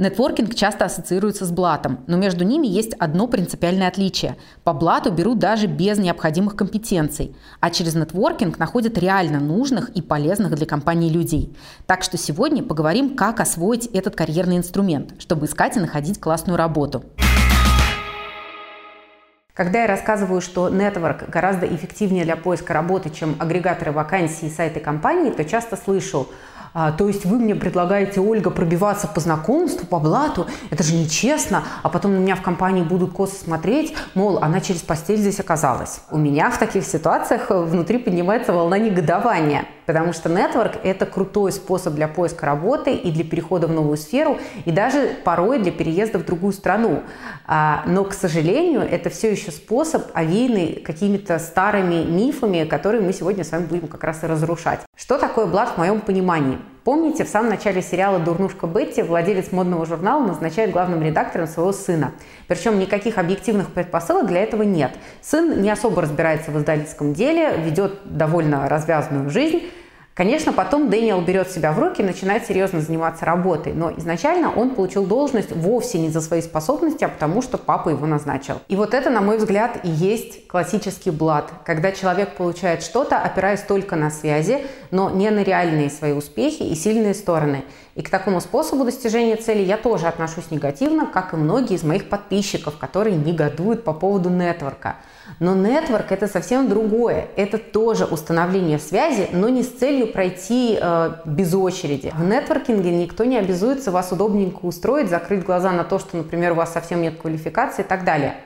Нетворкинг часто ассоциируется с блатом, но между ними есть одно принципиальное отличие. По блату берут даже без необходимых компетенций, а через нетворкинг находят реально нужных и полезных для компании людей. Так что сегодня поговорим, как освоить этот карьерный инструмент, чтобы искать и находить классную работу. Когда я рассказываю, что нетворк гораздо эффективнее для поиска работы, чем агрегаторы вакансий и сайты компаний, то часто слышу – а, то есть вы мне предлагаете, Ольга, пробиваться по знакомству, по блату, это же нечестно, а потом на меня в компании будут косо смотреть, мол, она через постель здесь оказалась. У меня в таких ситуациях э, внутри поднимается волна негодования, потому что нетворк – это крутой способ для поиска работы и для перехода в новую сферу, и даже порой для переезда в другую страну. А, но, к сожалению, это все еще способ, овеянный какими-то старыми мифами, которые мы сегодня с вами будем как раз и разрушать. Что такое блат в моем понимании? Помните, в самом начале сериала «Дурнушка Бетти» владелец модного журнала назначает главным редактором своего сына. Причем никаких объективных предпосылок для этого нет. Сын не особо разбирается в издательском деле, ведет довольно развязанную жизнь, Конечно, потом Дэниел берет себя в руки и начинает серьезно заниматься работой, но изначально он получил должность вовсе не за свои способности, а потому что папа его назначил. И вот это, на мой взгляд, и есть классический блат, когда человек получает что-то, опираясь только на связи, но не на реальные свои успехи и сильные стороны. И к такому способу достижения цели я тоже отношусь негативно, как и многие из моих подписчиков, которые негодуют по поводу нетворка. Но нетворк это совсем другое. Это тоже установление связи, но не с целью пройти э, без очереди. В нетворкинге никто не обязуется вас удобненько устроить, закрыть глаза на то, что, например, у вас совсем нет квалификации и так далее.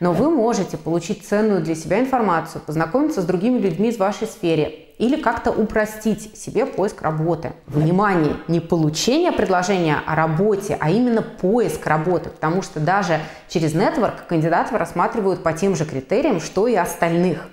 Но вы можете получить ценную для себя информацию, познакомиться с другими людьми из вашей сфере или как-то упростить себе поиск работы. Внимание, не получение предложения о работе, а именно поиск работы, потому что даже через нетворк кандидатов рассматривают по тем же критериям, что и остальных.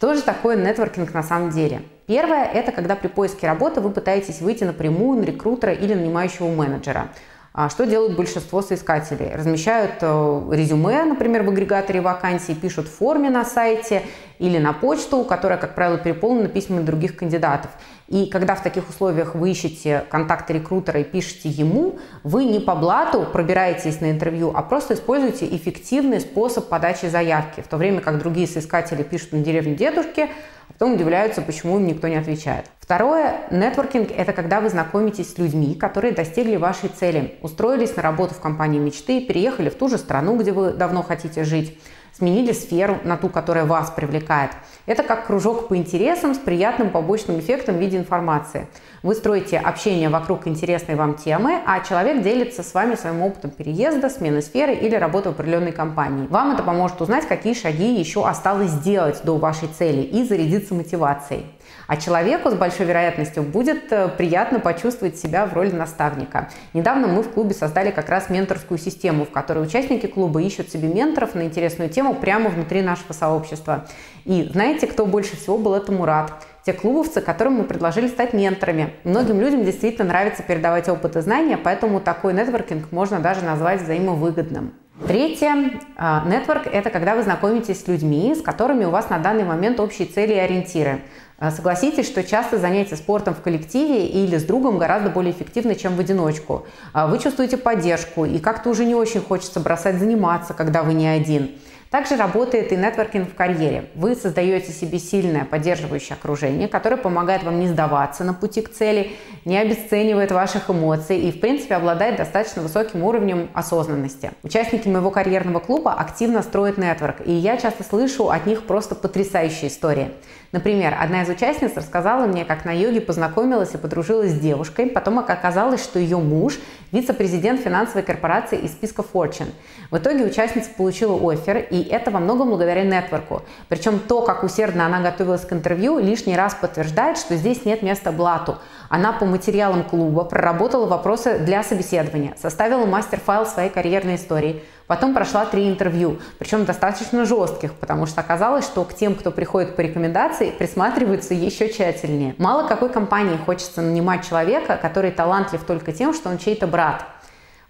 Что же такое нетворкинг на самом деле? Первое – это когда при поиске работы вы пытаетесь выйти напрямую на рекрутера или нанимающего менеджера. А что делают большинство соискателей? Размещают э, резюме, например, в агрегаторе вакансий, пишут в форме на сайте или на почту, которая, как правило, переполнена письмами других кандидатов. И когда в таких условиях вы ищете контакты рекрутера и пишете ему, вы не по блату пробираетесь на интервью, а просто используете эффективный способ подачи заявки, в то время как другие соискатели пишут на деревню дедушки, а потом удивляются, почему им никто не отвечает. Второе, нетворкинг – это когда вы знакомитесь с людьми, которые достигли вашей цели, устроились на работу в компании мечты, переехали в ту же страну, где вы давно хотите жить, сменили сферу на ту, которая вас привлекает. Это как кружок по интересам с приятным побочным эффектом в виде информации. Вы строите общение вокруг интересной вам темы, а человек делится с вами своим опытом переезда, смены сферы или работы в определенной компании. Вам это поможет узнать, какие шаги еще осталось сделать до вашей цели и зарядиться мотивацией. А человеку с большой вероятностью будет э, приятно почувствовать себя в роли наставника. Недавно мы в клубе создали как раз менторскую систему, в которой участники клуба ищут себе менторов на интересную тему прямо внутри нашего сообщества. И знаете, кто больше всего был этому рад? те клубовцы, которым мы предложили стать менторами. Многим людям действительно нравится передавать опыт и знания, поэтому такой нетворкинг можно даже назвать взаимовыгодным. Третье. А, нетворк – это когда вы знакомитесь с людьми, с которыми у вас на данный момент общие цели и ориентиры. А, согласитесь, что часто занятия спортом в коллективе или с другом гораздо более эффективны, чем в одиночку. А, вы чувствуете поддержку, и как-то уже не очень хочется бросать заниматься, когда вы не один. Также работает и нетворкинг в карьере. Вы создаете себе сильное поддерживающее окружение, которое помогает вам не сдаваться на пути к цели, не обесценивает ваших эмоций и, в принципе, обладает достаточно высоким уровнем осознанности. Участники моего карьерного клуба активно строят нетворк, и я часто слышу от них просто потрясающие истории. Например, одна из участниц рассказала мне, как на йоге познакомилась и подружилась с девушкой, потом оказалось, что ее муж вице-президент финансовой корпорации из списка Fortune. В итоге участница получила офер, и это во многом благодаря нетворку. Причем то, как усердно она готовилась к интервью, лишний раз подтверждает, что здесь нет места блату. Она по материалам клуба проработала вопросы для собеседования, составила мастер-файл своей карьерной истории, потом прошла три интервью, причем достаточно жестких, потому что оказалось, что к тем, кто приходит по рекомендации, присматриваются еще тщательнее. Мало какой компании хочется нанимать человека, который талантлив только тем, что он чей-то брат.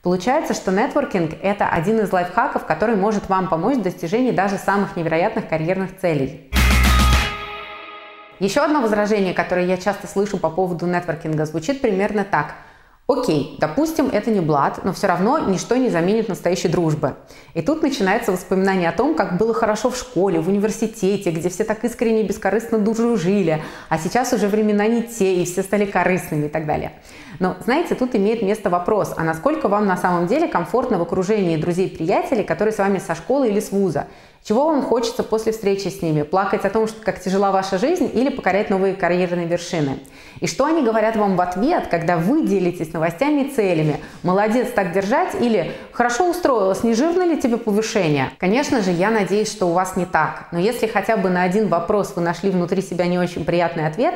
Получается, что нетворкинг – это один из лайфхаков, который может вам помочь в достижении даже самых невероятных карьерных целей. Еще одно возражение, которое я часто слышу по поводу нетворкинга, звучит примерно так. Окей, допустим, это не блат, но все равно ничто не заменит настоящей дружбы. И тут начинается воспоминание о том, как было хорошо в школе, в университете, где все так искренне и бескорыстно дружили, а сейчас уже времена не те, и все стали корыстными и так далее. Но, знаете, тут имеет место вопрос, а насколько вам на самом деле комфортно в окружении друзей-приятелей, которые с вами со школы или с вуза? Чего вам хочется после встречи с ними? Плакать о том, что как тяжела ваша жизнь или покорять новые карьерные вершины? И что они говорят вам в ответ, когда вы делитесь новостями и целями? Молодец, так держать? Или хорошо устроилась, не жирно ли тебе повышение? Конечно же, я надеюсь, что у вас не так. Но если хотя бы на один вопрос вы нашли внутри себя не очень приятный ответ,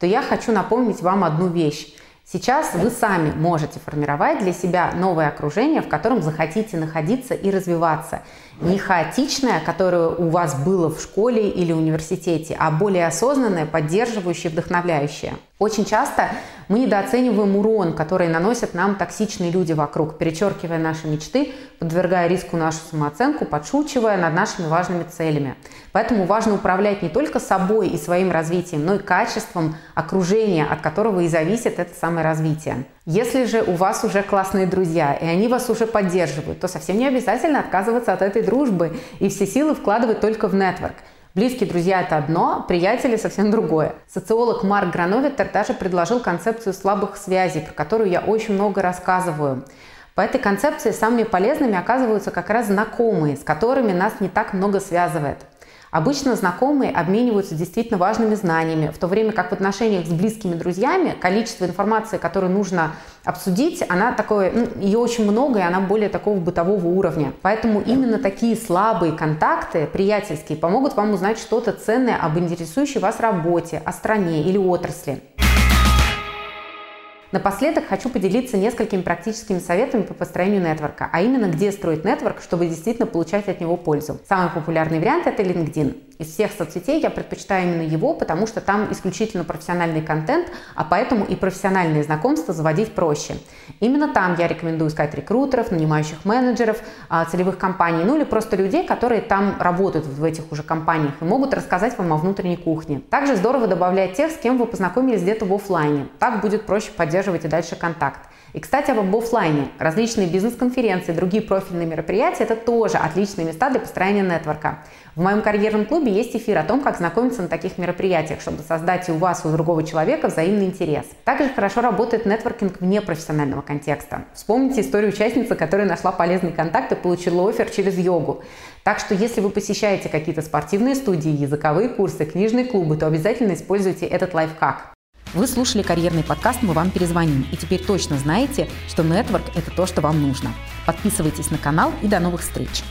то я хочу напомнить вам одну вещь. Сейчас вы сами можете формировать для себя новое окружение, в котором захотите находиться и развиваться. Не хаотичное, которое у вас было в школе или университете, а более осознанное, поддерживающее, вдохновляющее. Очень часто мы недооцениваем урон, который наносят нам токсичные люди вокруг, перечеркивая наши мечты, подвергая риску нашу самооценку, подшучивая над нашими важными целями. Поэтому важно управлять не только собой и своим развитием, но и качеством окружения, от которого и зависит это самое развитие. Если же у вас уже классные друзья, и они вас уже поддерживают, то совсем не обязательно отказываться от этой дружбы и все силы вкладывать только в нетворк. Близкие друзья – это одно, приятели – совсем другое. Социолог Марк Грановитер даже предложил концепцию слабых связей, про которую я очень много рассказываю. По этой концепции самыми полезными оказываются как раз знакомые, с которыми нас не так много связывает. Обычно знакомые обмениваются действительно важными знаниями, в то время как в отношениях с близкими друзьями количество информации, которую нужно обсудить, она такое, ну, ее очень много, и она более такого бытового уровня. Поэтому именно такие слабые контакты, приятельские, помогут вам узнать что-то ценное об интересующей вас работе, о стране или отрасли. Напоследок хочу поделиться несколькими практическими советами по построению нетворка, а именно где строить нетворк, чтобы действительно получать от него пользу. Самый популярный вариант это LinkedIn. Из всех соцсетей я предпочитаю именно его, потому что там исключительно профессиональный контент, а поэтому и профессиональные знакомства заводить проще. Именно там я рекомендую искать рекрутеров, нанимающих менеджеров, а, целевых компаний, ну или просто людей, которые там работают в этих уже компаниях и могут рассказать вам о внутренней кухне. Также здорово добавлять тех, с кем вы познакомились где-то в офлайне. Так будет проще поддерживать и дальше контакт. И, кстати, об офлайне. Различные бизнес-конференции, другие профильные мероприятия – это тоже отличные места для построения нетворка. В моем карьерном клубе есть эфир о том, как знакомиться на таких мероприятиях, чтобы создать и у вас, и у другого человека взаимный интерес. Также хорошо работает нетворкинг вне профессионального контекста. Вспомните историю участницы, которая нашла полезный контакт и получила офер через йогу. Так что если вы посещаете какие-то спортивные студии, языковые курсы, книжные клубы, то обязательно используйте этот лайфхак. Вы слушали карьерный подкаст «Мы вам перезвоним» и теперь точно знаете, что нетворк – это то, что вам нужно. Подписывайтесь на канал и до новых встреч!